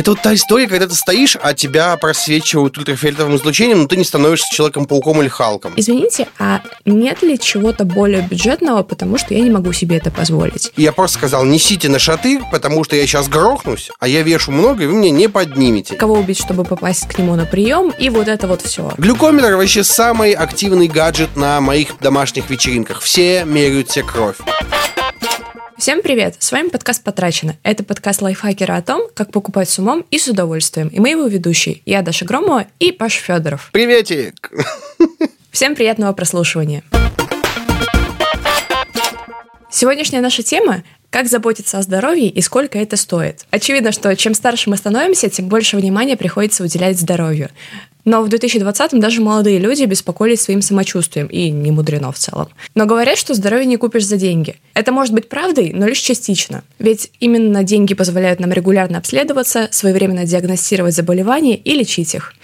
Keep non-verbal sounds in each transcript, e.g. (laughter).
Это вот та история, когда ты стоишь, а тебя просвечивают ультрафиолетовым излучением, но ты не становишься Человеком-пауком или Халком. Извините, а нет ли чего-то более бюджетного, потому что я не могу себе это позволить? Я просто сказал, несите на шаты, потому что я сейчас грохнусь, а я вешу много, и вы мне не поднимете. Кого убить, чтобы попасть к нему на прием, и вот это вот все. Глюкометр вообще самый активный гаджет на моих домашних вечеринках. Все меряют себе кровь. Всем привет! С вами подкаст «Потрачено». Это подкаст лайфхакера о том, как покупать с умом и с удовольствием. И мы его ведущие. Я Даша Громова и Паша Федоров. Приветик! (laughs) Всем приятного прослушивания. Сегодняшняя наша тема как заботиться о здоровье и сколько это стоит? Очевидно, что чем старше мы становимся, тем больше внимания приходится уделять здоровью. Но в 2020-м даже молодые люди беспокоились своим самочувствием, и не мудрено в целом. Но говорят, что здоровье не купишь за деньги. Это может быть правдой, но лишь частично. Ведь именно деньги позволяют нам регулярно обследоваться, своевременно диагностировать заболевания и лечить их.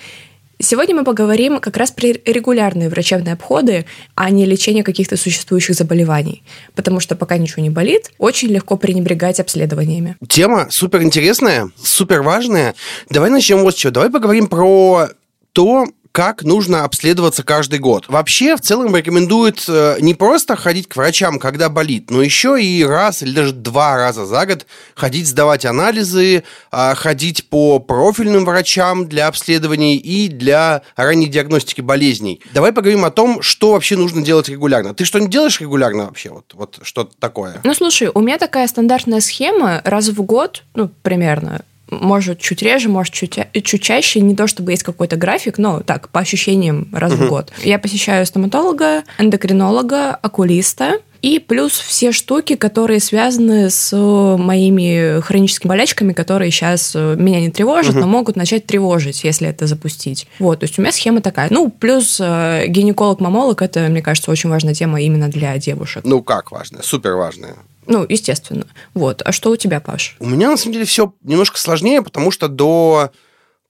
Сегодня мы поговорим как раз про регулярные врачебные обходы, а не лечение каких-то существующих заболеваний. Потому что пока ничего не болит, очень легко пренебрегать обследованиями. Тема супер интересная, супер важная. Давай начнем вот с чего. Давай поговорим про то, как нужно обследоваться каждый год. Вообще, в целом, рекомендуют э, не просто ходить к врачам, когда болит, но еще и раз или даже два раза за год ходить сдавать анализы, а, ходить по профильным врачам для обследований и для ранней диагностики болезней. Давай поговорим о том, что вообще нужно делать регулярно. Ты что не делаешь регулярно вообще? Вот, вот что-то такое. Ну, слушай, у меня такая стандартная схема раз в год, ну, примерно, может чуть реже, может чуть, чуть чаще, не то чтобы есть какой-то график, но так, по ощущениям раз uh-huh. в год. Я посещаю стоматолога, эндокринолога, окулиста, и плюс все штуки, которые связаны с моими хроническими болячками, которые сейчас э, меня не тревожат, uh-huh. но могут начать тревожить, если это запустить. Вот, то есть у меня схема такая. Ну, плюс э, гинеколог-мамолог, это, мне кажется, очень важная тема именно для девушек. Ну, как важная? Супер важная. Ну, естественно. Вот. А что у тебя, Паш? У меня, на самом деле, все немножко сложнее, потому что до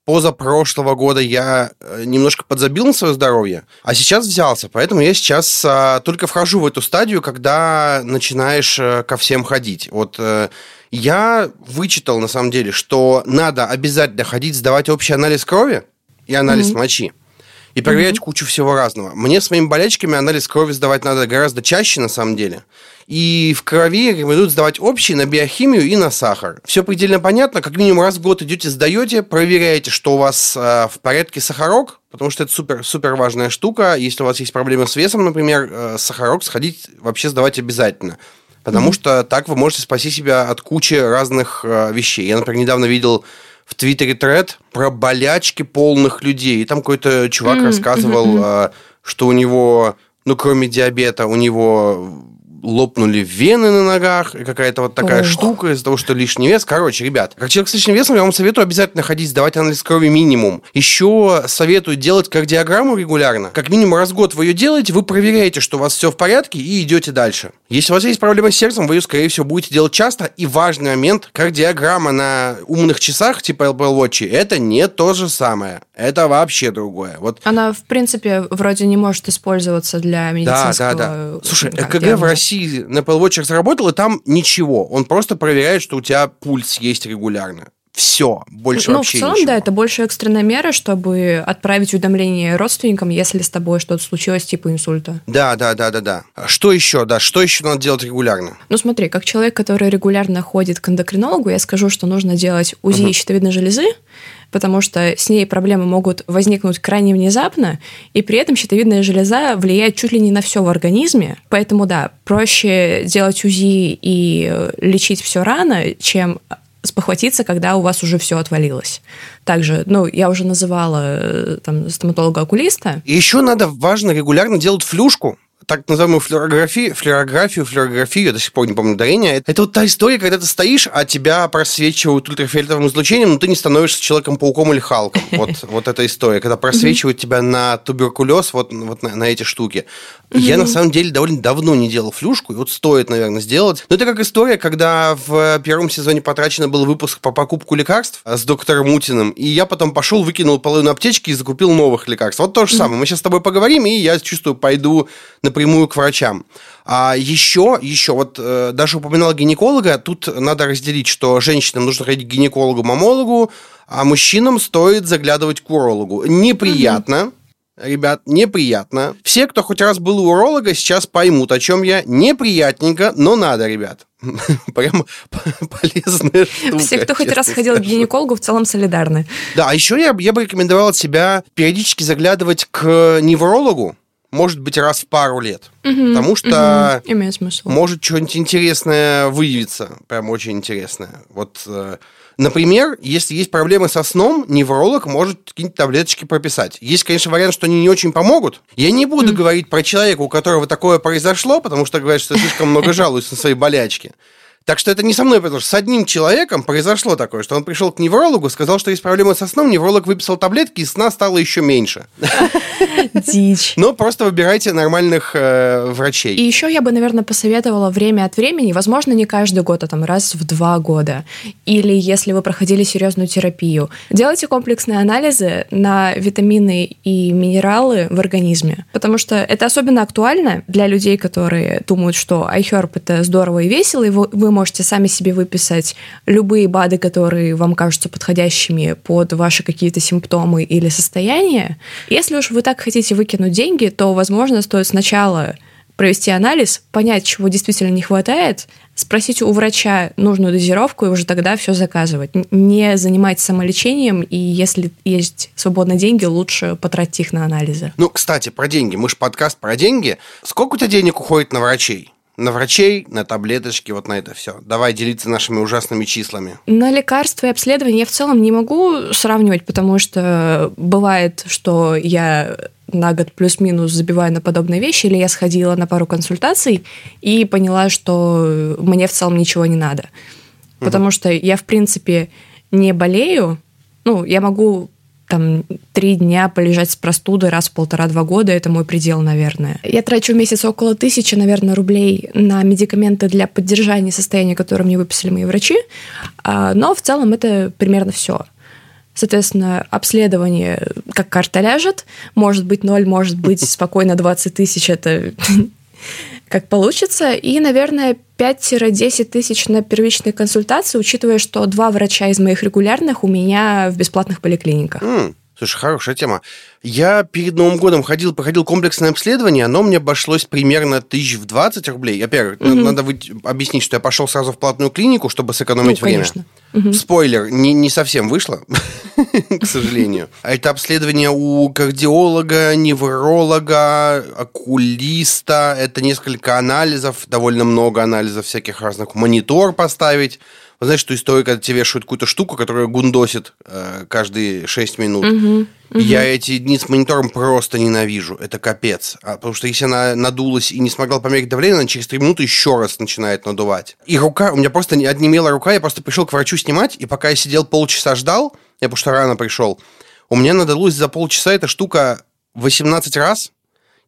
позапрошлого года я э, немножко подзабил на свое здоровье, а сейчас взялся. Поэтому я сейчас а, только вхожу в эту стадию, когда начинаешь а, ко всем ходить. Вот а, я вычитал, на самом деле, что надо обязательно ходить сдавать общий анализ крови и анализ mm-hmm. мочи и проверять mm-hmm. кучу всего разного. Мне с моими болячками анализ крови сдавать надо гораздо чаще, на самом деле. И в крови рекомендуют сдавать общий на биохимию и на сахар. Все предельно понятно. Как минимум раз в год идете, сдаете, проверяете, что у вас э, в порядке сахарок, потому что это супер, супер важная штука. Если у вас есть проблемы с весом, например, э, сахарок сходить вообще сдавать обязательно. Потому mm-hmm. что так вы можете спасти себя от кучи разных э, вещей. Я, например, недавно видел в Твиттере тред про болячки полных людей. И там какой-то чувак mm-hmm. рассказывал, mm-hmm. что у него, ну, кроме диабета, у него лопнули вены на ногах, и какая-то вот такая Ох. штука из-за того, что лишний вес. Короче, ребят, как человек с лишним весом, я вам советую обязательно ходить сдавать анализ крови минимум. Еще советую делать кардиограмму регулярно. Как минимум раз в год вы ее делаете, вы проверяете, что у вас все в порядке, и идете дальше. Если у вас есть проблемы с сердцем, вы ее, скорее всего, будете делать часто. И важный момент, кардиограмма на умных часах типа Apple Watch, это не то же самое. Это вообще другое. Вот. Она, в принципе, вроде не может использоваться для медицинского... Да, да, да. Слушай, ЭКГ в России на Apple Watch разработал, и там ничего. Он просто проверяет, что у тебя пульс есть регулярно. Все, больше ну, вообще в целом, ничего. да, это больше экстренная мера, чтобы отправить уведомление родственникам, если с тобой что-то случилось, типа инсульта. Да, да, да, да, да. Что еще, да, что еще надо делать регулярно? Ну, смотри, как человек, который регулярно ходит к эндокринологу, я скажу, что нужно делать УЗИ угу. щитовидной железы, потому что с ней проблемы могут возникнуть крайне внезапно, и при этом щитовидная железа влияет чуть ли не на все в организме. Поэтому, да, проще делать УЗИ и э, лечить все рано, чем спохватиться, когда у вас уже все отвалилось. Также, ну, я уже называла э, там стоматолога-окулиста. И еще надо, важно, регулярно делать флюшку, так называемую флюорографию, флюорографию, флюорографию, я до сих пор не помню ударение. Это вот та история, когда ты стоишь, а тебя просвечивают ультрафиолетовым излучением, но ты не становишься Человеком-пауком или Халком. (laughs) Вот, вот эта история, когда просвечивают тебя на туберкулез, вот, вот на, на эти штуки. Я, на самом деле, довольно давно не делал флюшку, и вот стоит, наверное, сделать. Но это как история, когда в первом сезоне потрачено был выпуск по покупку лекарств с доктором Мутиным, и я потом пошел, выкинул половину аптечки и закупил новых лекарств. Вот то же самое. Мы сейчас с тобой поговорим, и я чувствую, пойду напрямую к врачам. А еще, еще, вот э, даже упоминал гинеколога, тут надо разделить, что женщинам нужно ходить к гинекологу-мамологу, а мужчинам стоит заглядывать к урологу. Неприятно. Ребят, неприятно. Все, кто хоть раз был у уролога, сейчас поймут, о чем я. Неприятненько, но надо, ребят. (laughs) Прям (laughs) полезная штука. Все, кто хоть раз ходил к гинекологу, в целом солидарны. Да, а еще я, я бы рекомендовал себя периодически заглядывать к неврологу, может быть, раз в пару лет. Мгм, Потому что мгм. Имеет смысл. может что-нибудь интересное выявиться. Прям очень интересное. Вот, э, например, если есть проблемы со сном, невролог может какие-нибудь таблеточки прописать. Есть, конечно, вариант, что они не очень помогут. Я не буду говорить про человека, у которого такое произошло, потому что говорят, что слишком много жалуюсь на свои болячки. Так что это не со мной, потому что с одним человеком произошло такое, что он пришел к неврологу, сказал, что есть проблемы со сном, невролог выписал таблетки, и сна стало еще меньше. Дичь. Но просто выбирайте нормальных э, врачей. И еще я бы, наверное, посоветовала время от времени, возможно, не каждый год, а там раз в два года, или если вы проходили серьезную терапию, делайте комплексные анализы на витамины и минералы в организме, потому что это особенно актуально для людей, которые думают, что iHerb это здорово и весело, и вы, вы можете сами себе выписать любые БАДы, которые вам кажутся подходящими под ваши какие-то симптомы или состояния. Если уж вы так хотите выкинуть деньги, то, возможно, стоит сначала провести анализ, понять, чего действительно не хватает, спросить у врача нужную дозировку и уже тогда все заказывать. Не занимайтесь самолечением, и если есть свободные деньги, лучше потратить их на анализы. Ну, кстати, про деньги. Мы же подкаст про деньги. Сколько у тебя денег уходит на врачей? На врачей, на таблеточки, вот на это все. Давай делиться нашими ужасными числами. На лекарства и обследования я в целом не могу сравнивать, потому что бывает, что я на год плюс-минус забиваю на подобные вещи, или я сходила на пару консультаций и поняла, что мне в целом ничего не надо. Потому что я, в принципе, не болею. Ну, я могу там три дня полежать с простудой раз в полтора-два года, это мой предел, наверное. Я трачу в месяц около тысячи, наверное, рублей на медикаменты для поддержания состояния, которое мне выписали мои врачи, А, но в целом это примерно все. Соответственно, обследование как карта ляжет, может быть ноль, может быть (laughs) спокойно 20 тысяч, это как получится. И, наверное, 5-10 тысяч на первичные консультации, учитывая, что два врача из моих регулярных у меня в бесплатных поликлиниках. М, слушай, хорошая тема. Я перед Новым годом ходил, проходил комплексное обследование, оно мне обошлось примерно тысяч в 20 рублей. Во-первых, на- надо вы- объяснить, что я пошел сразу в платную клинику, чтобы сэкономить Ну, время. конечно. Спойлер, не, не совсем вышло, (laughs) к сожалению. А Это обследование у кардиолога, невролога, окулиста. Это несколько анализов, довольно много анализов всяких разных. Монитор поставить. Вы знаете, что история, когда тебе вешают какую-то штуку, которая гундосит э, каждые 6 минут. Я эти дни с монитором просто ненавижу. Это капец. А, потому что если она надулась и не смогла померить давление, она через 3 минуты еще раз начинает надувать. И рука, у меня просто не- отнемела рука, я просто пришел к врачу снимать, и пока я сидел полчаса ждал, я потому что рано пришел, у меня надулась за полчаса эта штука 18 раз.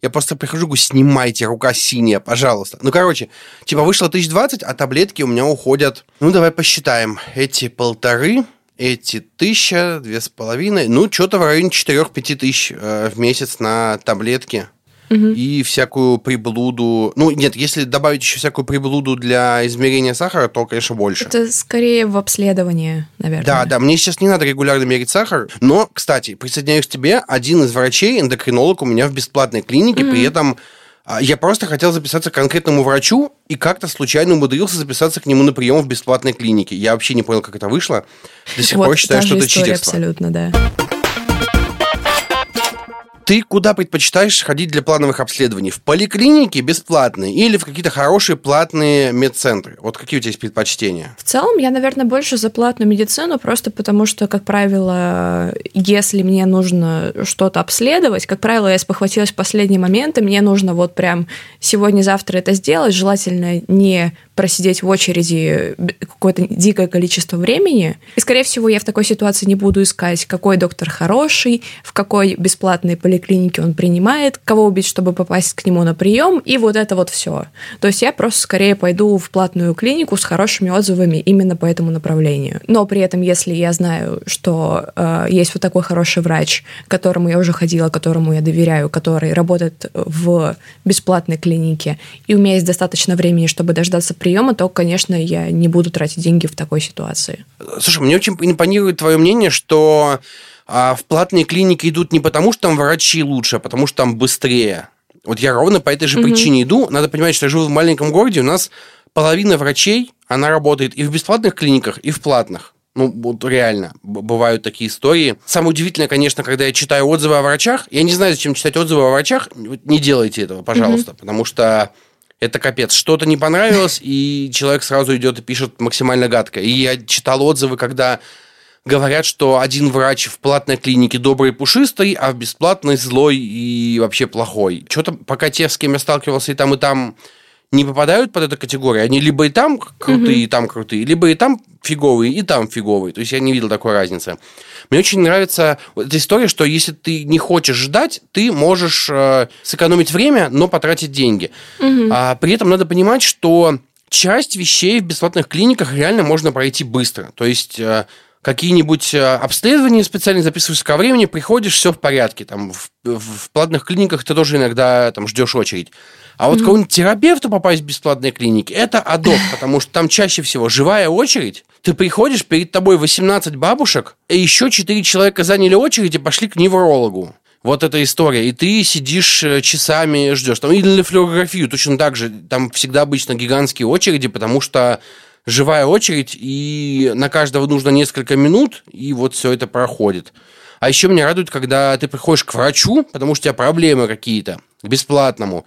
Я просто прихожу, говорю, снимайте, рука синяя, пожалуйста. Ну, короче, типа вышло 1020, а таблетки у меня уходят... Ну, давай посчитаем. Эти полторы, эти тысяча, две с половиной. Ну, что-то в районе 4-5 тысяч э, в месяц на таблетки. И всякую приблуду... Ну, нет, если добавить еще всякую приблуду для измерения сахара, то, конечно, больше. Это скорее в обследование, наверное. Да, да, мне сейчас не надо регулярно мерить сахар, но, кстати, присоединяюсь к тебе, один из врачей, эндокринолог у меня в бесплатной клинике, при этом а, я просто хотел записаться к конкретному врачу и как-то случайно умудрился записаться к нему на прием в бесплатной клинике. Я вообще не понял, как это вышло. До сих Вот пор считаю, та что это читерство. абсолютно, да. Ты куда предпочитаешь ходить для плановых обследований? В поликлинике бесплатные или в какие-то хорошие платные медцентры? Вот какие у тебя есть предпочтения? В целом, я, наверное, больше за платную медицину, просто потому что, как правило, если мне нужно что-то обследовать, как правило, я спохватилась в последний момент, и мне нужно вот прям сегодня-завтра это сделать, желательно не просидеть в очереди какое-то дикое количество времени. И, скорее всего, я в такой ситуации не буду искать, какой доктор хороший, в какой бесплатной поликлинике он принимает, кого убить, чтобы попасть к нему на прием, и вот это вот все. То есть я просто скорее пойду в платную клинику с хорошими отзывами именно по этому направлению. Но при этом, если я знаю, что э, есть вот такой хороший врач, к которому я уже ходила, которому я доверяю, который работает в бесплатной клинике, и у меня есть достаточно времени, чтобы дождаться приема, то, конечно, я не буду тратить деньги в такой ситуации. Слушай, мне очень импонирует твое мнение, что а, в платные клиники идут не потому, что там врачи лучше, а потому что там быстрее. Вот я ровно по этой же угу. причине иду. Надо понимать, что я живу в маленьком городе, у нас половина врачей, она работает и в бесплатных клиниках, и в платных. Ну, вот реально, бывают такие истории. Самое удивительное, конечно, когда я читаю отзывы о врачах. Я не знаю, зачем читать отзывы о врачах. Не делайте этого, пожалуйста, mm-hmm. потому что это капец. Что-то не понравилось, и человек сразу идет и пишет максимально гадко. И я читал отзывы, когда говорят, что один врач в платной клинике добрый и пушистый, а в бесплатной злой и вообще плохой. Что-то пока те, с кем я сталкивался и там, и там не попадают под эту категорию. Они либо и там крутые, mm-hmm. и там крутые, либо и там фиговые, и там фиговые. То есть я не видел такой разницы. Мне очень нравится эта история, что если ты не хочешь ждать, ты можешь э, сэкономить время, но потратить деньги. Mm-hmm. А, при этом надо понимать, что часть вещей в бесплатных клиниках реально можно пройти быстро. То есть э, какие-нибудь э, обследования специально записываешься ко времени, приходишь, все в порядке. Там в, в платных клиниках ты тоже иногда там ждешь очередь. А вот mm-hmm. кого-нибудь терапевту попасть в бесплатные клиники, это адок, (laughs) потому что там чаще всего живая очередь. Ты приходишь, перед тобой 18 бабушек, и еще 4 человека заняли очередь и пошли к неврологу. Вот эта история. И ты сидишь э, часами ждешь. Там, или на флюорографию точно так же. Там всегда обычно гигантские очереди, потому что живая очередь, и на каждого нужно несколько минут, и вот все это проходит. А еще меня радует, когда ты приходишь к врачу, потому что у тебя проблемы какие-то, к бесплатному,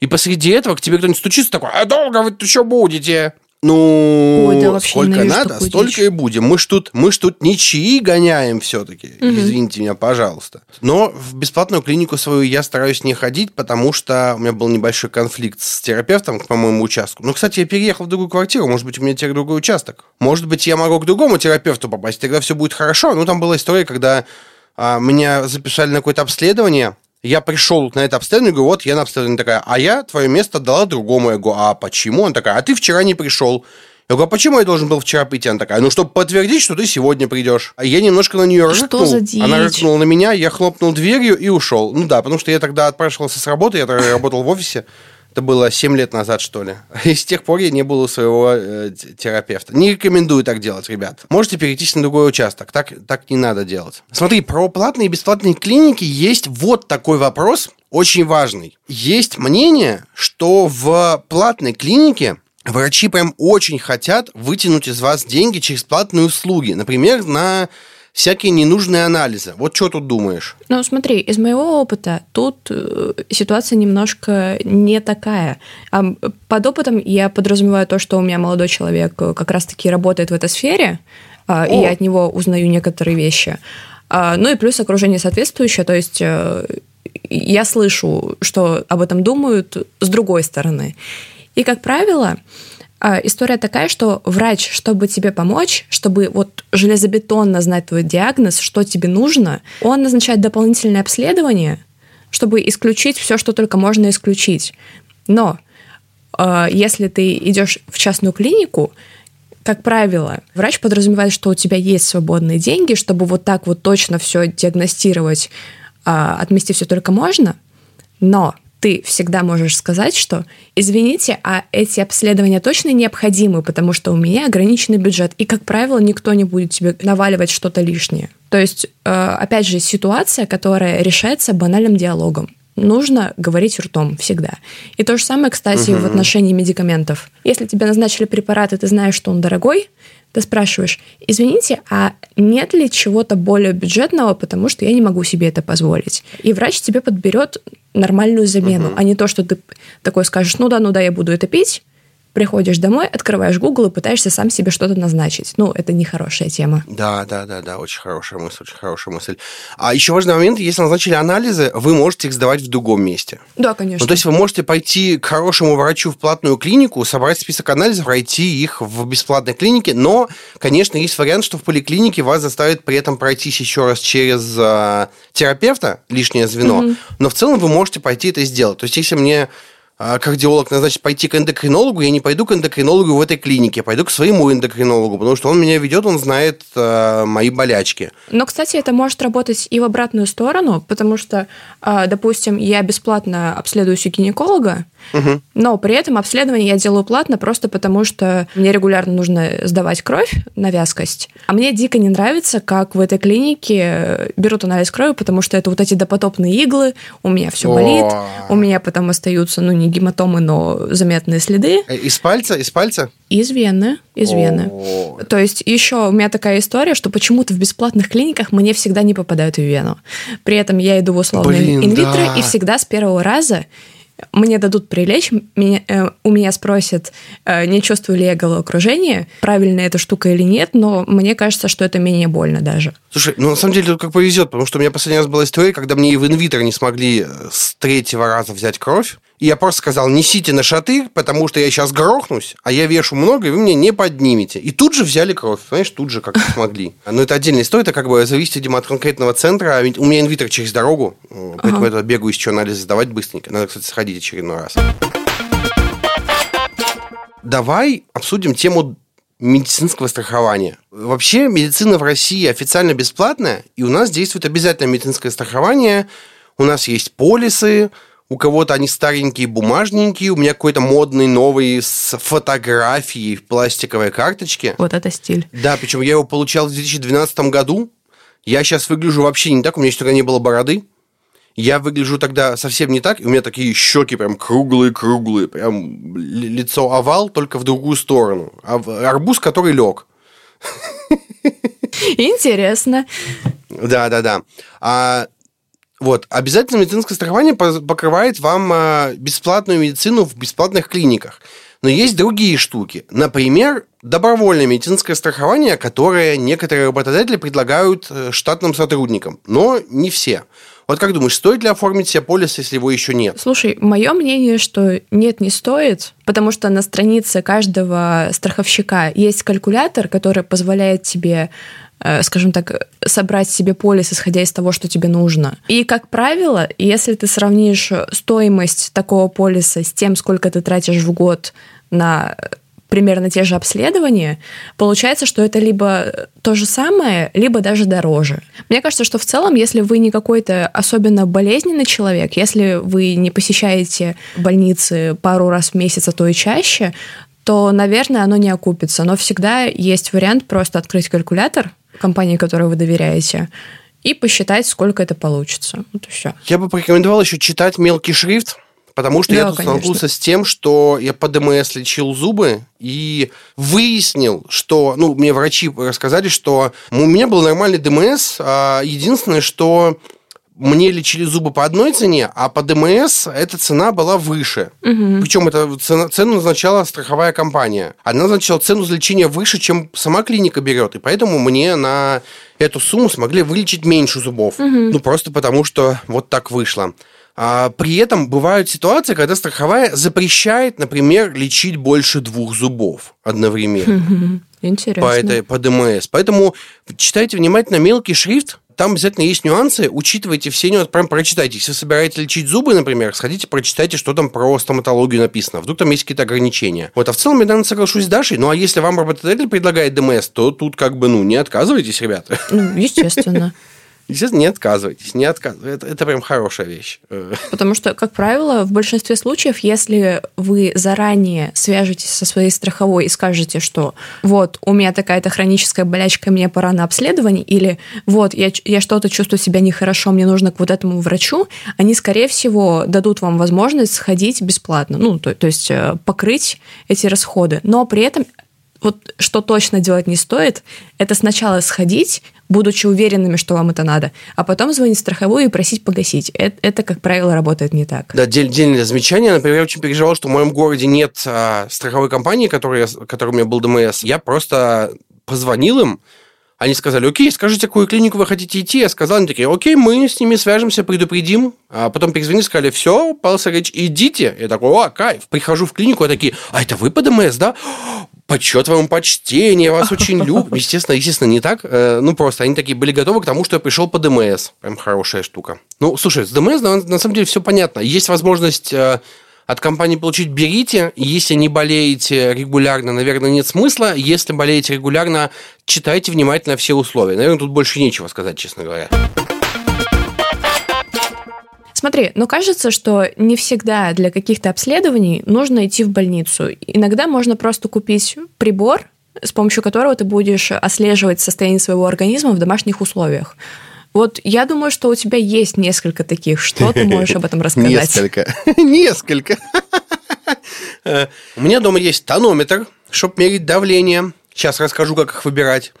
и посреди этого к тебе кто-нибудь стучится такой, а долго вы еще будете? Ну, Ой, да сколько надо, столько дичь. и будем. Мы ж тут, мы ж тут ничьи гоняем все-таки. Угу. Извините меня, пожалуйста. Но в бесплатную клинику свою я стараюсь не ходить, потому что у меня был небольшой конфликт с терапевтом по моему участку. Ну, кстати, я переехал в другую квартиру, может быть, у меня теперь другой участок. Может быть, я могу к другому терапевту попасть, тогда все будет хорошо. Ну, там была история, когда а, меня записали на какое-то обследование, я пришел на это обследование, говорю, вот я на обследование такая, а я твое место дала другому. Я говорю, а почему? Он такая, а ты вчера не пришел. Я говорю, а почему я должен был вчера прийти? Она такая, ну, чтобы подтвердить, что ты сегодня придешь. А я немножко на нее что рыкнул. За дичь? Она рыкнула на меня, я хлопнул дверью и ушел. Ну да, потому что я тогда отпрашивался с работы, я тогда работал в офисе. Это было 7 лет назад, что ли. (laughs) И с тех пор я не был у своего э, терапевта. Не рекомендую так делать, ребят. Можете перейти на другой участок. Так, так не надо делать. Смотри, про платные и бесплатные клиники есть вот такой вопрос, очень важный. Есть мнение, что в платной клинике врачи прям очень хотят вытянуть из вас деньги через платные услуги. Например, на всякие ненужные анализы. Вот что тут думаешь? Ну, смотри, из моего опыта тут э, ситуация немножко не такая. А под опытом я подразумеваю то, что у меня молодой человек э, как раз-таки работает в этой сфере, а, О. и я от него узнаю некоторые вещи. А, ну и плюс окружение соответствующее, то есть э, я слышу, что об этом думают с другой стороны. И, как правило, история такая, что врач, чтобы тебе помочь, чтобы вот железобетонно знать твой диагноз, что тебе нужно, он назначает дополнительное обследование, чтобы исключить все, что только можно исключить. Но а, если ты идешь в частную клинику, как правило, врач подразумевает, что у тебя есть свободные деньги, чтобы вот так вот точно все диагностировать, а, отмести все только можно. Но ты всегда можешь сказать, что извините, а эти обследования точно необходимы, потому что у меня ограниченный бюджет, и, как правило, никто не будет тебе наваливать что-то лишнее. То есть, э, опять же, ситуация, которая решается банальным диалогом. Нужно говорить ртом всегда. И то же самое, кстати, угу. в отношении медикаментов. Если тебе назначили препарат, и ты знаешь, что он дорогой, ты спрашиваешь, извините, а нет ли чего-то более бюджетного, потому что я не могу себе это позволить. И врач тебе подберет нормальную замену, угу. а не то, что ты такой скажешь, ну да, ну да, я буду это пить, приходишь домой, открываешь Google и пытаешься сам себе что-то назначить. Ну, это не хорошая тема. Да, да, да, да, очень хорошая мысль, очень хорошая мысль. А еще важный момент, если назначили анализы, вы можете их сдавать в другом месте. Да, конечно. Ну, то есть вы можете пойти к хорошему врачу в платную клинику, собрать список анализов, пройти их в бесплатной клинике, но, конечно, есть вариант, что в поликлинике вас заставят при этом пройтись еще раз через э, терапевта, лишнее звено, угу. но в целом вы можете пойти это сделать. То есть если мне кардиолог назначит пойти к эндокринологу, я не пойду к эндокринологу в этой клинике, пойду к своему эндокринологу, потому что он меня ведет, он знает э, мои болячки. Но, кстати, это может работать и в обратную сторону, потому что, э, допустим, я бесплатно обследуюсь у гинеколога, угу. но при этом обследование я делаю платно просто потому, что мне регулярно нужно сдавать кровь на вязкость. А мне дико не нравится, как в этой клинике берут анализ крови, потому что это вот эти допотопные иглы, у меня все болит, у меня потом остаются, ну, не гематомы, но заметные следы. Э, из пальца? Из пальца? Из вены, из вены. То есть еще у меня такая история, что почему-то в бесплатных клиниках мне всегда не попадают в вену. При этом я иду в условный инвитро, и всегда с первого раза мне дадут прилечь, меня, э, у меня спросят, э, не чувствую ли я головокружение, правильная эта штука или нет, но мне кажется, что это менее больно даже. Слушай, ну на самом деле тут как повезет, потому что у меня последний раз была история, когда мне и в инвитер не смогли э, с третьего раза взять кровь, и я просто сказал, несите на шатырь, потому что я сейчас грохнусь, а я вешу много, и вы меня не поднимете. И тут же взяли кровь, понимаешь, тут же как смогли. Но это отдельная история, это как бы зависит, видимо, от конкретного центра. А у меня инвитер через дорогу, поэтому ага. я бегаю еще анализы сдавать быстренько. Надо, кстати, сходить очередной раз. Давай обсудим тему медицинского страхования. Вообще медицина в России официально бесплатная, и у нас действует обязательное медицинское страхование. У нас есть полисы, у кого-то они старенькие, бумажненькие, у меня какой-то модный новый с фотографией в пластиковой карточке. Вот это стиль. Да, причем я его получал в 2012 году. Я сейчас выгляжу вообще не так, у меня еще тогда не было бороды. Я выгляжу тогда совсем не так, и у меня такие щеки прям круглые-круглые, прям лицо овал, только в другую сторону. А арбуз, который лег. Интересно. Да, да, да. А вот, обязательно медицинское страхование покрывает вам а, бесплатную медицину в бесплатных клиниках. Но есть другие штуки. Например, добровольное медицинское страхование, которое некоторые работодатели предлагают э, штатным сотрудникам, но не все. Вот как думаешь, стоит ли оформить себе полис, если его еще нет? Слушай, мое мнение, что нет, не стоит, потому что на странице каждого страховщика есть калькулятор, который позволяет тебе скажем так, собрать себе полис, исходя из того, что тебе нужно. И, как правило, если ты сравнишь стоимость такого полиса с тем, сколько ты тратишь в год на примерно те же обследования, получается, что это либо то же самое, либо даже дороже. Мне кажется, что в целом, если вы не какой-то особенно болезненный человек, если вы не посещаете больницы пару раз в месяц, а то и чаще, то, наверное, оно не окупится. Но всегда есть вариант просто открыть калькулятор, компании, которой вы доверяете, и посчитать, сколько это получится. Вот и все. Я бы порекомендовал еще читать мелкий шрифт, потому что да, я тут конечно. столкнулся с тем, что я по ДМС лечил зубы и выяснил, что, ну, мне врачи рассказали, что у меня был нормальный ДМС, а единственное, что мне лечили зубы по одной цене, а по ДМС эта цена была выше. Угу. Причем эта цена, цену назначала страховая компания. Она назначала цену за лечение выше, чем сама клиника берет. И поэтому мне на эту сумму смогли вылечить меньше зубов. Угу. Ну, просто потому что вот так вышло. А, при этом бывают ситуации, когда страховая запрещает, например, лечить больше двух зубов одновременно. Интересно. По, этой, по ДМС. Поэтому читайте внимательно мелкий шрифт, там обязательно есть нюансы, учитывайте все нюансы, прям прочитайте. Если вы собираетесь лечить зубы, например, сходите, прочитайте, что там про стоматологию написано. Вдруг там есть какие-то ограничения. Вот, а в целом я, наверное, соглашусь с Дашей. Ну, а если вам работодатель предлагает ДМС, то тут как бы, ну, не отказывайтесь, ребята. Ну, естественно. Естественно, не отказывайтесь, не отказывайтесь. Это, это прям хорошая вещь. Потому что, как правило, в большинстве случаев, если вы заранее свяжетесь со своей страховой и скажете, что вот, у меня такая-то хроническая болячка, мне пора на обследование, или вот, я, я что-то чувствую себя нехорошо, мне нужно к вот этому врачу, они, скорее всего, дадут вам возможность сходить бесплатно, ну, то, то есть э, покрыть эти расходы. Но при этом вот что точно делать не стоит, это сначала сходить, будучи уверенными, что вам это надо, а потом звонить в страховую и просить погасить. Это, это как правило, работает не так. Да, отдельное замечание. Например, я очень переживал, что в моем городе нет а, страховой компании, которая, которой у меня был ДМС. Я просто позвонил им, они сказали, окей, скажите, какую клинику вы хотите идти? Я сказал, они такие, окей, мы с ними свяжемся, предупредим. А потом перезвонили, сказали, все, Павел Сергеевич, идите. Я такой, о, кайф. Прихожу в клинику, а такие, а это вы по ДМС, да? Почет вам почтение, вас очень (laughs) любят. Естественно, естественно, не так. Э, ну, просто они такие были готовы к тому, что я пришел по ДМС. Прям хорошая штука. Ну, слушай, с ДМС на, на самом деле все понятно. Есть возможность э, от компании получить, берите. Если не болеете регулярно, наверное, нет смысла. Если болеете регулярно, читайте внимательно все условия. Наверное, тут больше нечего сказать, честно говоря. Смотри, но кажется, что не всегда для каких-то обследований нужно идти в больницу. Иногда можно просто купить прибор, с помощью которого ты будешь отслеживать состояние своего организма в домашних условиях. Вот я думаю, что у тебя есть несколько таких. Что ты можешь об этом рассказать? Несколько. (laughs) Несколько. У меня дома есть тонометр, чтобы мерить давление. Сейчас расскажу, как их выбирать.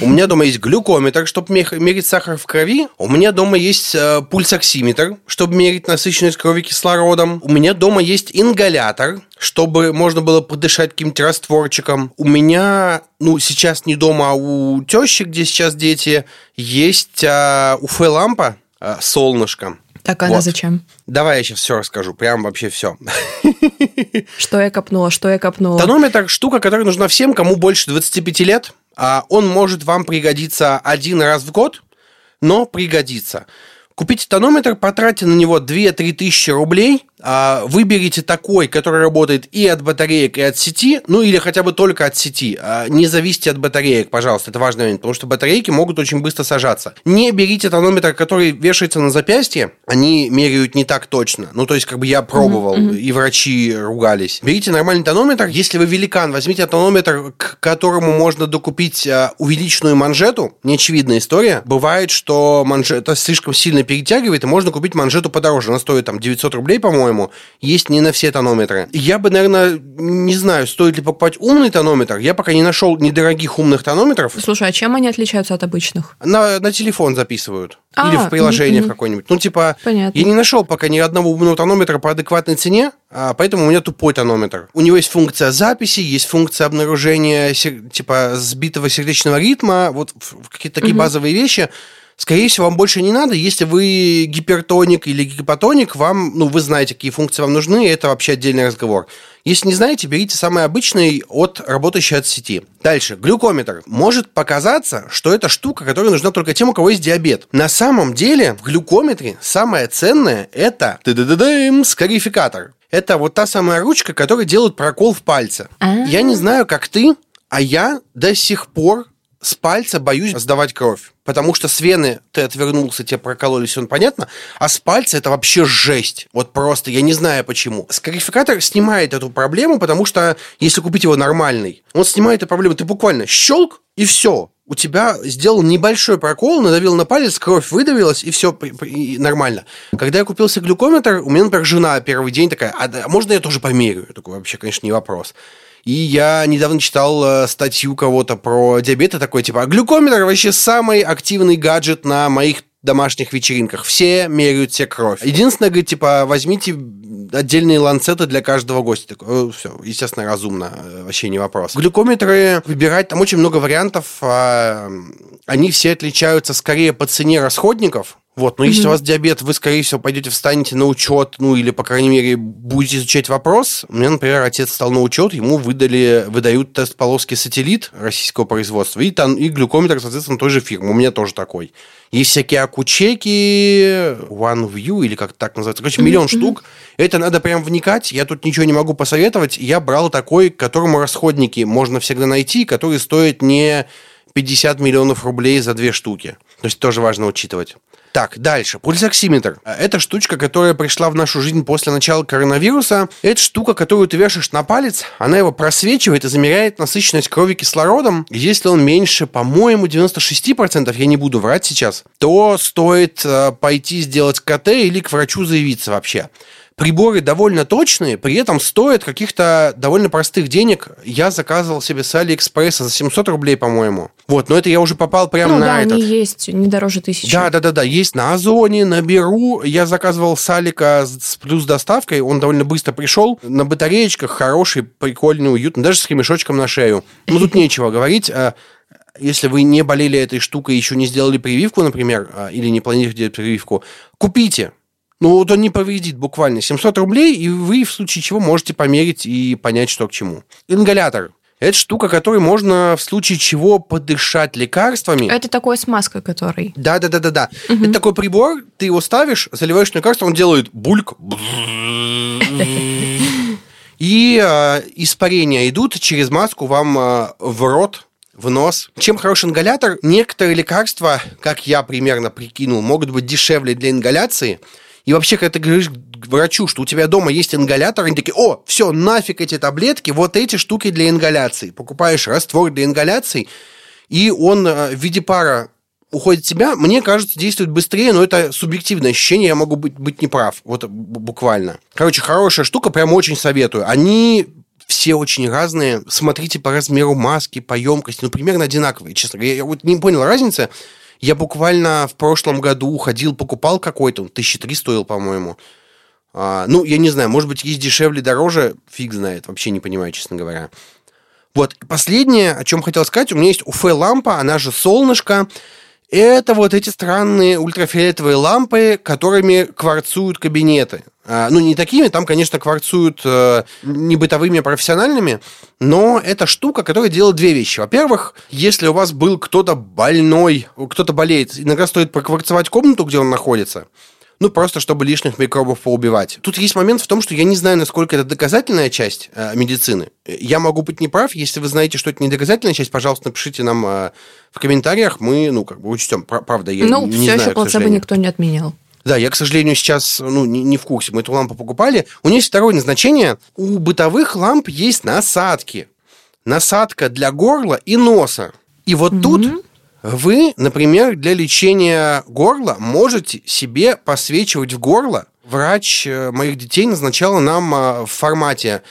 У меня дома есть глюкометр, чтобы мерить сахар в крови. У меня дома есть э, пульсоксиметр, чтобы мерить насыщенность крови кислородом. У меня дома есть ингалятор, чтобы можно было подышать каким-то растворчиком. У меня, ну, сейчас не дома, а у тещи, где сейчас дети, есть э, УФ-лампа, э, солнышко. Так, она вот. зачем? Давай я сейчас все расскажу, прям вообще все. Что я копнула, что я копнула? Тонометр – штука, которая нужна всем, кому больше 25 лет. А он может вам пригодиться один раз в год, но пригодится. Купите тонометр, потратьте на него 2-3 тысячи рублей, выберите такой, который работает и от батареек, и от сети, ну или хотя бы только от сети. А, не зависите от батареек, пожалуйста, это важный момент, потому что батарейки могут очень быстро сажаться. Не берите тонометр, который вешается на запястье, они меряют не так точно. Ну, то есть, как бы я пробовал, mm-hmm. и врачи ругались. Берите нормальный тонометр, если вы великан, возьмите тонометр, к которому можно докупить а, увеличенную манжету, неочевидная история. Бывает, что манжета слишком сильно перетягивает, и можно купить манжету подороже. Она стоит там 900 рублей, по-моему. Есть не на все тонометры. Я бы, наверное, не знаю, стоит ли покупать умный тонометр. Я пока не нашел недорогих умных тонометров. Слушай, а чем они отличаются от обычных? На, на телефон записывают. А, Или в приложение в какое-нибудь. Ну, типа, Понятно. я не нашел пока ни одного умного тонометра по адекватной цене, а поэтому у меня тупой тонометр. У него есть функция записи, есть функция обнаружения типа сбитого сердечного ритма, вот какие-то такие угу. базовые вещи. Скорее всего, вам больше не надо. Если вы гипертоник или гипотоник, вам, ну, вы знаете, какие функции вам нужны, и это вообще отдельный разговор. Если не знаете, берите самый обычный от работающей от сети. Дальше, глюкометр. Может показаться, что это штука, которая нужна только тем, у кого есть диабет. На самом деле, в глюкометре самое ценное это скарификатор. Это вот та самая ручка, которая делает прокол в пальце. А-а-а. Я не знаю, как ты, а я до сих пор с пальца боюсь сдавать кровь. Потому что с вены ты отвернулся, тебе прокололи, все понятно. А с пальца это вообще жесть. Вот просто, я не знаю почему. Скарификатор снимает эту проблему, потому что если купить его нормальный, он снимает эту проблему. Ты буквально щелк, и все у тебя сделал небольшой прокол, надавил на палец, кровь выдавилась, и все и нормально. Когда я купился глюкометр, у меня, например, жена первый день такая, а можно я тоже померяю? Я такой, вообще, конечно, не вопрос. И я недавно читал э, статью кого-то про диабет, и такой, типа, «А глюкометр вообще самый активный гаджет на моих домашних вечеринках. Все меряют себе кровь. Единственное, говорит, типа, возьмите отдельные ланцеты для каждого гостя. Такой, все, естественно, разумно, э, вообще не вопрос. Глюкометры выбирать, там очень много вариантов. А, они все отличаются скорее по цене расходников, вот, но mm-hmm. если у вас диабет, вы, скорее всего, пойдете, встанете на учет, ну, или, по крайней мере, будете изучать вопрос. У меня, например, отец стал на учет, ему выдали, выдают тест полоски сателлит российского производства и, там, и глюкометр, соответственно, той же фирмы. У меня тоже такой. Есть всякие акучеки, OneView, или как так называется. Короче, миллион mm-hmm. штук. Это надо прям вникать. Я тут ничего не могу посоветовать. Я брал такой, которому расходники можно всегда найти, который стоит не 50 миллионов рублей за две штуки. То есть тоже важно учитывать. Так, дальше. Пульсоксиметр. Это штучка, которая пришла в нашу жизнь после начала коронавируса. Это штука, которую ты вешаешь на палец, она его просвечивает и замеряет насыщенность крови кислородом. Если он меньше, по-моему, 96%, я не буду врать сейчас, то стоит э, пойти сделать КТ или к врачу заявиться вообще приборы довольно точные, при этом стоят каких-то довольно простых денег. Я заказывал себе с Алиэкспресса за 700 рублей, по-моему. Вот, но это я уже попал прямо ну, на да, этот. они есть не дороже тысячи. Да, да, да, да, есть на Озоне, на Беру. Я заказывал с Алика с плюс доставкой, он довольно быстро пришел. На батареечках хороший, прикольный, уютный, даже с ремешочком на шею. Ну, тут нечего говорить а, если вы не болели этой штукой, еще не сделали прививку, например, а, или не планируете делать прививку, купите. Ну, вот он не повредит буквально 700 рублей, и вы в случае чего можете померить и понять, что к чему. Ингалятор. Это штука, которой можно в случае чего подышать лекарствами. Это такой смазка, который. Да, да, да, да, да. Угу. Это такой прибор, ты его ставишь, заливаешь лекарство, он делает бульк. и э, испарения идут через маску вам э, в рот, в нос. Чем хороший ингалятор? Некоторые лекарства, как я примерно прикинул, могут быть дешевле для ингаляции. И вообще, когда ты говоришь врачу, что у тебя дома есть ингалятор, они такие, о, все, нафиг эти таблетки, вот эти штуки для ингаляции. Покупаешь раствор для ингаляции, и он э, в виде пара уходит в себя, мне кажется, действует быстрее, но это субъективное ощущение, я могу быть, быть неправ, вот буквально. Короче, хорошая штука, прям очень советую. Они все очень разные. Смотрите по размеру маски, по емкости, ну, примерно одинаковые, честно говоря. Я вот не понял разницы. Я буквально в прошлом году ходил, покупал какой-то, он тысячи три стоил, по-моему. А, ну, я не знаю, может быть, есть дешевле, дороже, фиг знает, вообще не понимаю, честно говоря. Вот, последнее, о чем хотел сказать, у меня есть УФ-лампа, она же солнышко, это вот эти странные ультрафиолетовые лампы, которыми кварцуют кабинеты. А, ну, не такими, там, конечно, кварцуют э, не бытовыми, а профессиональными, но это штука, которая делает две вещи. Во-первых, если у вас был кто-то больной, кто-то болеет, иногда стоит прокварцевать комнату, где он находится, ну, просто чтобы лишних микробов поубивать. Тут есть момент в том, что я не знаю, насколько это доказательная часть э, медицины. Я могу быть неправ. Если вы знаете, что это не доказательная часть, пожалуйста, напишите нам э, в комментариях. Мы, ну, как бы учтем. Правда, я ну, не знаю, все еще плацебо никто не отменял. Да, я, к сожалению, сейчас ну, не, не в курсе. Мы эту лампу покупали. У нее есть второе назначение. У бытовых ламп есть насадки. Насадка для горла и носа. И вот mm-hmm. тут вы, например, для лечения горла можете себе посвечивать в горло. Врач э, моих детей назначала нам э, в формате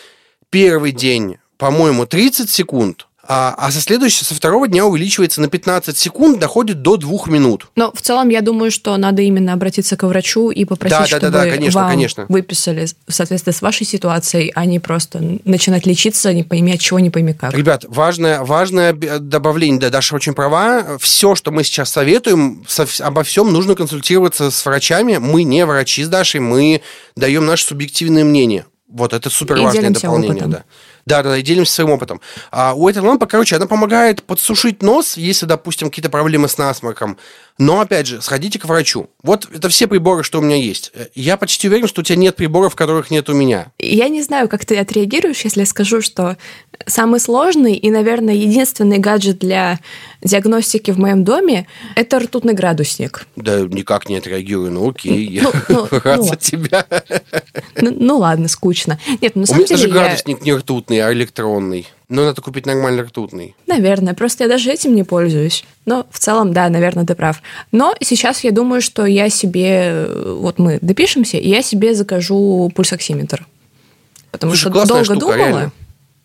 первый день, по-моему, 30 секунд, а, а со следующего, со второго дня увеличивается на 15 секунд, доходит до двух минут. Но в целом я думаю, что надо именно обратиться к врачу и попросить, да, чтобы да, да, конечно, вам конечно. выписали в соответствии с вашей ситуацией, а не просто начинать лечиться, не пойми от чего, не пойми как. Ребят, важное, важное добавление, да, Даша очень права. Все, что мы сейчас советуем, со, обо всем нужно консультироваться с врачами. Мы не врачи с Дашей, мы даем наше субъективное мнение. Вот это супер важное дополнение, опытом. да. Да, да, и делимся своим опытом. А у этой лампы, короче, она помогает подсушить нос, если, допустим, какие-то проблемы с насморком. Но, опять же, сходите к врачу. Вот это все приборы, что у меня есть. Я почти уверен, что у тебя нет приборов, которых нет у меня. Я не знаю, как ты отреагируешь, если я скажу, что самый сложный и, наверное, единственный гаджет для диагностики в моем доме – это ртутный градусник. Да, никак не отреагирую. Ну, окей, ну, ну, (laughs) рад ну, за тебя. Ну, ну, ладно, скучно. Нет, на у меня деле даже градусник не ртутный, а электронный. Но надо купить нормальный ртутный. Наверное, просто я даже этим не пользуюсь. Но в целом, да, наверное, ты прав. Но сейчас я думаю, что я себе, вот мы допишемся, и я себе закажу пульсоксиметр. Потому Слушай, что долго штука, думала, реально.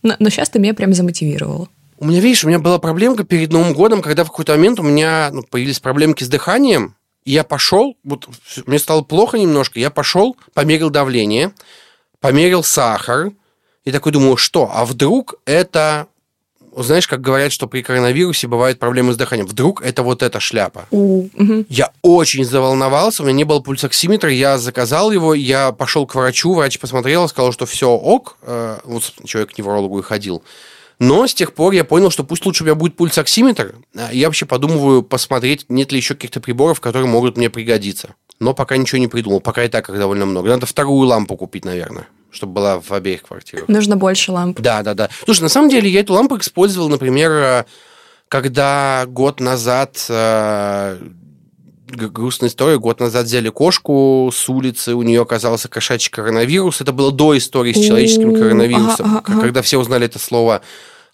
но, но сейчас ты меня прям замотивировала. У меня, видишь, у меня была проблемка перед Новым годом, когда в какой-то момент у меня ну, появились проблемки с дыханием, и я пошел, вот мне стало плохо немножко, я пошел, померил давление, померил сахар, и такой думаю, что, а вдруг это знаешь, как говорят, что при коронавирусе бывают проблемы с дыханием. Вдруг это вот эта шляпа. Mm-hmm. Я очень заволновался, у меня не был пульсоксиметра, я заказал его, я пошел к врачу, врач посмотрел, сказал, что все ок, э, вот человек к неврологу и ходил. Но с тех пор я понял, что пусть лучше у меня будет пульсоксиметр. А я вообще подумываю посмотреть, нет ли еще каких-то приборов, которые могут мне пригодиться. Но пока ничего не придумал. Пока и так их довольно много. Надо вторую лампу купить, наверное чтобы была в обеих квартирах. Нужно больше ламп. Да, да, да. Слушай, на самом деле я эту лампу использовал, например, э, когда год назад э, грустная история. Год назад взяли кошку с улицы, у нее оказался кошачий коронавирус. Это было до истории с человеческим коронавирусом, когда все узнали это слово.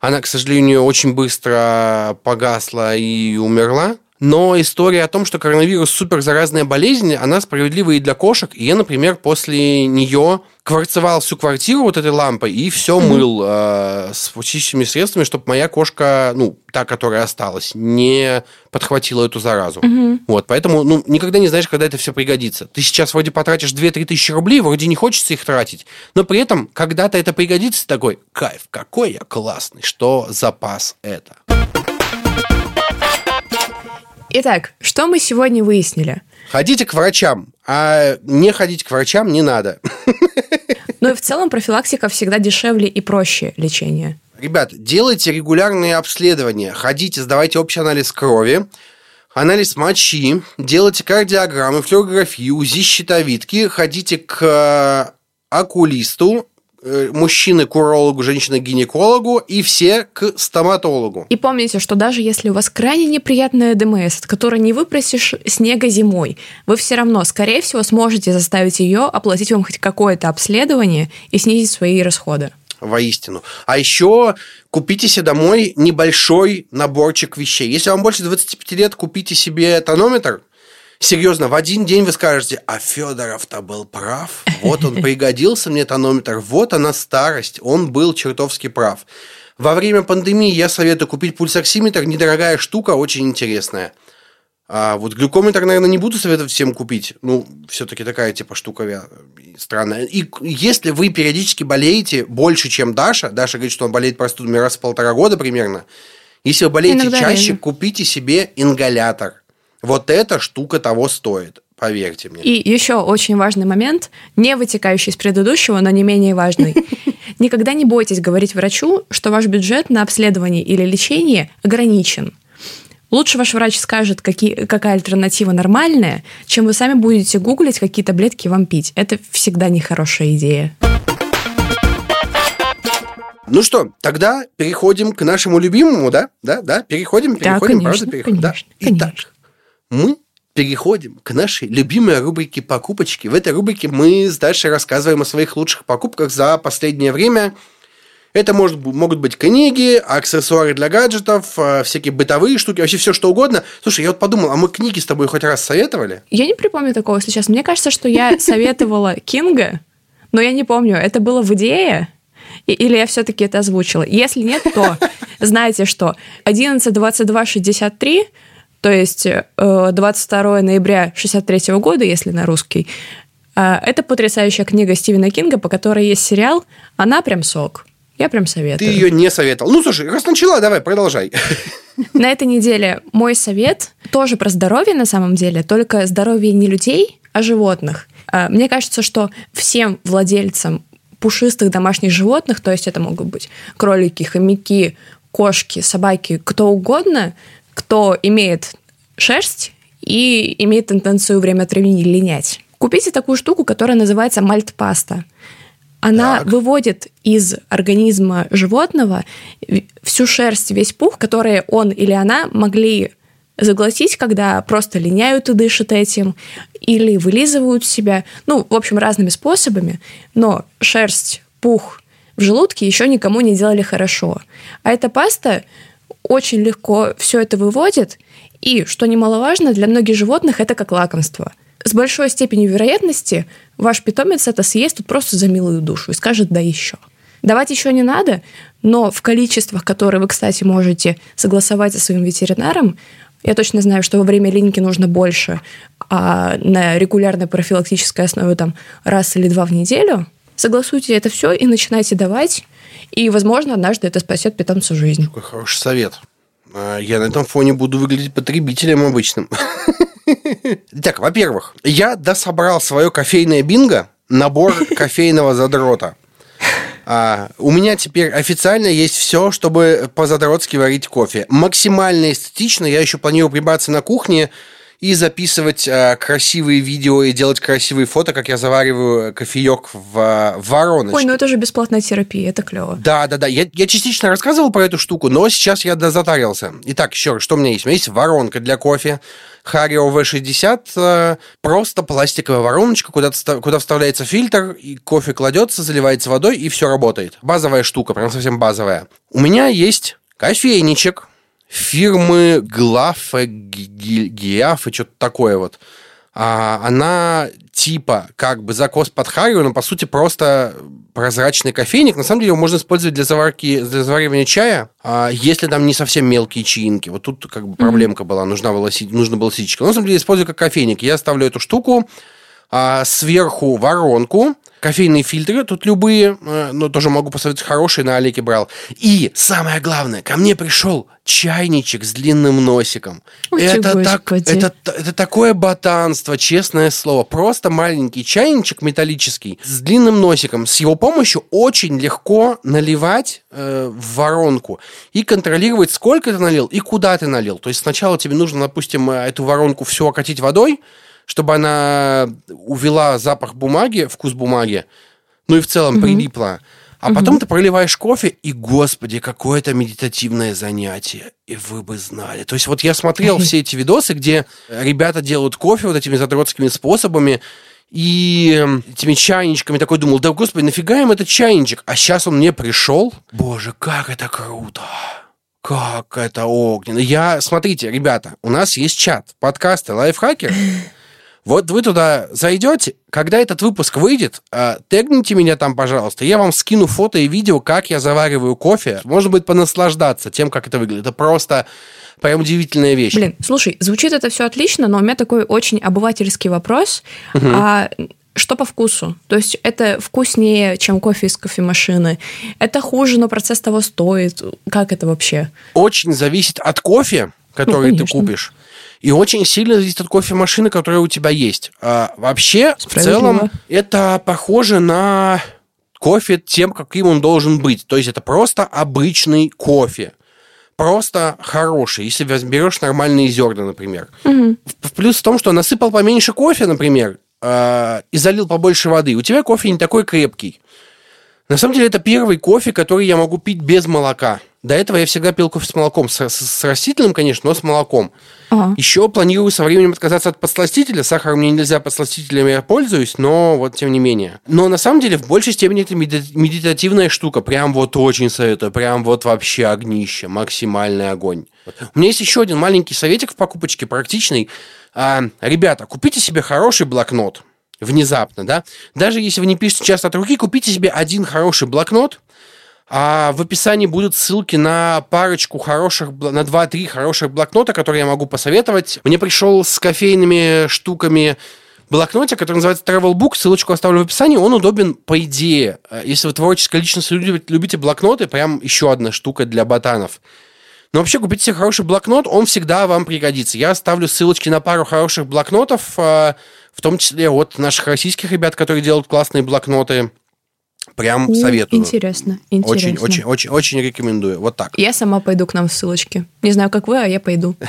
Она, к сожалению, очень быстро погасла и умерла. Но история о том, что коронавирус супер заразная болезнь, она справедлива и для кошек. И я, например, после нее кварцевал всю квартиру вот этой лампой и все mm-hmm. мыл э, с чистыми средствами, чтобы моя кошка, ну, та, которая осталась, не подхватила эту заразу. Mm-hmm. Вот, поэтому, ну, никогда не знаешь, когда это все пригодится. Ты сейчас вроде потратишь 2-3 тысячи рублей, вроде не хочется их тратить, но при этом когда-то это пригодится, такой, кайф, какой я классный, что запас это. Итак, что мы сегодня выяснили? Ходите к врачам, а не ходить к врачам не надо. (laughs) Ну и в целом профилактика всегда дешевле и проще лечения. Ребят, делайте регулярные обследования, ходите, сдавайте общий анализ крови, анализ мочи, делайте кардиограммы, флюорографию, УЗИ щитовидки, ходите к э, окулисту, мужчины к урологу, женщины к гинекологу и все к стоматологу. И помните, что даже если у вас крайне неприятная ДМС, от которой не выпросишь снега зимой, вы все равно, скорее всего, сможете заставить ее оплатить вам хоть какое-то обследование и снизить свои расходы воистину. А еще купите себе домой небольшой наборчик вещей. Если вам больше 25 лет, купите себе тонометр. Серьезно, в один день вы скажете, а Федоров-то был прав. Вот он (laughs) пригодился мне тонометр. Вот она старость. Он был чертовски прав. Во время пандемии я советую купить пульсоксиметр. Недорогая штука, очень интересная. А вот глюкометр, наверное, не буду советовать всем купить. Ну, все-таки такая типа штука странная. И если вы периодически болеете больше, чем Даша, Даша говорит, что он болеет простудами раз в полтора года примерно, если вы болеете Иногда чаще, реально. купите себе ингалятор. Вот эта штука того стоит поверьте мне. И еще очень важный момент, не вытекающий из предыдущего, но не менее важный. (laughs) Никогда не бойтесь говорить врачу, что ваш бюджет на обследование или лечение ограничен. Лучше ваш врач скажет, какие, какая альтернатива нормальная, чем вы сами будете гуглить, какие таблетки вам пить. Это всегда нехорошая идея. Ну что, тогда переходим к нашему любимому, да? Да, да, переходим, переходим, да, конечно, правда, переходим. Конечно, да. Итак, конечно. Мы переходим к нашей любимой рубрике покупочки. В этой рубрике мы Дашей рассказываем о своих лучших покупках за последнее время – это может, могут быть книги, аксессуары для гаджетов, э, всякие бытовые штуки, вообще все что угодно. Слушай, я вот подумал, а мы книги с тобой хоть раз советовали? Я не припомню такого, если честно. Мне кажется, что я советовала Кинга, но я не помню, это было в идее? Или я все-таки это озвучила? Если нет, то знаете что? 11.22.63 то есть 22 э, ноября 63 года, если на русский, э, это потрясающая книга Стивена Кинга, по которой есть сериал. Она прям сок. Я прям советую. Ты ее не советовал. Ну, слушай, раз начала, давай, продолжай. (laughs) На этой неделе мой совет тоже про здоровье на самом деле, только здоровье не людей, а животных. А, мне кажется, что всем владельцам пушистых домашних животных, то есть это могут быть кролики, хомяки, кошки, собаки, кто угодно, кто имеет шерсть и имеет тенденцию время от времени линять. Купите такую штуку, которая называется мальтпаста. Она так. выводит из организма животного всю шерсть, весь пух, которые он или она могли заглотить, когда просто линяют и дышат этим, или вылизывают себя, ну, в общем, разными способами, но шерсть, пух в желудке еще никому не делали хорошо. А эта паста очень легко все это выводит, и, что немаловажно, для многих животных это как лакомство – с большой степенью вероятности ваш питомец это съест тут просто за милую душу и скажет «да еще». Давать еще не надо, но в количествах, которые вы, кстати, можете согласовать со своим ветеринаром, я точно знаю, что во время линьки нужно больше, а на регулярной профилактической основе там раз или два в неделю. Согласуйте это все и начинайте давать, и, возможно, однажды это спасет питомцу жизнь. Какой хороший совет. А, я на этом фоне буду выглядеть потребителем обычным. (laughs) Так, во-первых, я дособрал свое кофейное бинго, набор (laughs) кофейного задрота. А, у меня теперь официально есть все, чтобы по-задротски варить кофе. Максимально эстетично. Я еще планирую прибраться на кухне и записывать э, красивые видео и делать красивые фото, как я завариваю кофеек в, в вороночке. Ой, ну это же бесплатная терапия, это клево. Да, да, да. Я, я частично рассказывал про эту штуку, но сейчас я затарился. Итак, еще раз, что у меня есть? У меня есть воронка для кофе. Hario V60 э, просто пластиковая вороночка, куда, куда вставляется фильтр, и кофе кладется, заливается водой, и все работает. Базовая штука, прям совсем базовая. У меня есть кофейничек, фирмы Глафа, Гиаф и что-то такое вот. А, она типа как бы закос под Харью, но по сути просто прозрачный кофейник. На самом деле его можно использовать для заварки, для заваривания чая, а если там не совсем мелкие чаинки. Вот тут как бы проблемка mm-hmm. была, нужна была, нужно было ситечко. Но на самом деле использую как кофейник. Я ставлю эту штуку, а, сверху воронку, кофейные фильтры, тут любые, э, но тоже могу посоветовать хорошие, на Алике брал. И самое главное, ко мне пришел чайничек с длинным носиком. Ой, это, так, это, это такое ботанство, честное слово. Просто маленький чайничек металлический с длинным носиком. С его помощью очень легко наливать э, в воронку и контролировать, сколько ты налил и куда ты налил. То есть сначала тебе нужно, допустим, э, эту воронку все окатить водой, чтобы она увела запах бумаги, вкус бумаги, ну и в целом угу. прилипла. А угу. потом ты проливаешь кофе, и, господи, какое это медитативное занятие. И вы бы знали. То есть вот я смотрел все эти видосы, где ребята делают кофе вот этими задротскими способами, и этими чайничками такой думал, да, господи, нафига им этот чайничек? А сейчас он мне пришел. Боже, как это круто! Как это огненно. Я, смотрите, ребята, у нас есть чат, подкасты, лайфхакер. Вот вы туда зайдете, когда этот выпуск выйдет, э, тегните меня там, пожалуйста. Я вам скину фото и видео, как я завариваю кофе. Можно будет понаслаждаться тем, как это выглядит. Это просто прям удивительная вещь. Блин, слушай, звучит это все отлично, но у меня такой очень обывательский вопрос. Угу. А что по вкусу? То есть это вкуснее, чем кофе из кофемашины? Это хуже, но процесс того стоит? Как это вообще? Очень зависит от кофе, который ну, ты купишь. И очень сильно зависит от кофемашины, которая у тебя есть. А вообще, в целом, это похоже на кофе тем, каким он должен быть. То есть это просто обычный кофе. Просто хороший, если берешь нормальные зерна, например. Угу. Плюс в том, что насыпал поменьше кофе, например, э, и залил побольше воды, у тебя кофе не такой крепкий. На самом деле это первый кофе, который я могу пить без молока. До этого я всегда пил кофе с молоком. С, с, с растительным, конечно, но с молоком. Ага. Еще планирую со временем отказаться от подсластителя. Сахар мне нельзя, подсластителями я пользуюсь, но вот тем не менее. Но на самом деле в большей степени это медитативная штука. Прям вот очень советую. Прям вот вообще огнище. Максимальный огонь. У меня есть еще один маленький советик в покупочке, практичный. А, ребята, купите себе хороший блокнот внезапно, да. Даже если вы не пишете часто от руки, купите себе один хороший блокнот, а в описании будут ссылки на парочку хороших, на 2-3 хороших блокнота, которые я могу посоветовать. Мне пришел с кофейными штуками блокнотик, который называется Travel Book, ссылочку оставлю в описании, он удобен по идее. Если вы творческая личность, любите, блокноты, прям еще одна штука для ботанов. Но вообще купите себе хороший блокнот, он всегда вам пригодится. Я оставлю ссылочки на пару хороших блокнотов, а, в том числе от наших российских ребят, которые делают классные блокноты. Прям советую. Интересно, интересно. Очень, очень, очень, очень рекомендую. Вот так. Я сама пойду к нам в ссылочки. Не знаю, как вы, а я пойду. (laughs)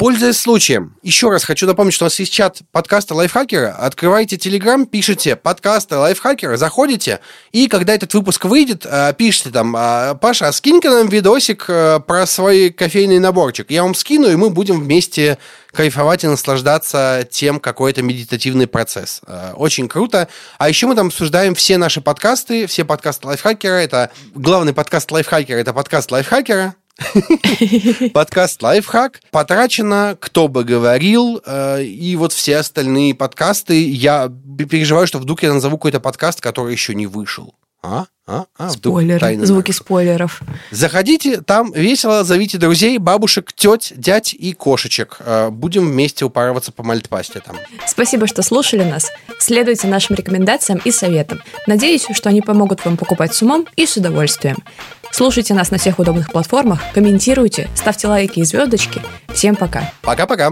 Пользуясь случаем, еще раз хочу напомнить, что у нас есть чат подкаста Лайфхакера. Открывайте Телеграм, пишите подкасты Лайфхакера, заходите, и когда этот выпуск выйдет, э, пишите там, «А, Паша, а скинь-ка нам видосик э, про свой кофейный наборчик. Я вам скину, и мы будем вместе кайфовать и наслаждаться тем, какой это медитативный процесс. Э, очень круто. А еще мы там обсуждаем все наши подкасты, все подкасты Лайфхакера. Это главный подкаст Лайфхакера, это подкаст Лайфхакера. (laughs) Подкаст «Лайфхак». Потрачено «Кто бы говорил» э, и вот все остальные подкасты. Я переживаю, что вдруг я назову какой-то подкаст, который еще не вышел. А? А? А? Спойлеры, звуки спойлеров. Заходите, там весело, зовите друзей, бабушек, теть, дядь и кошечек. Э, будем вместе упарываться по мальтпасте там. Спасибо, что слушали нас. Следуйте нашим рекомендациям и советам. Надеюсь, что они помогут вам покупать с умом и с удовольствием. Слушайте нас на всех удобных платформах, комментируйте, ставьте лайки и звездочки. Всем пока. Пока-пока.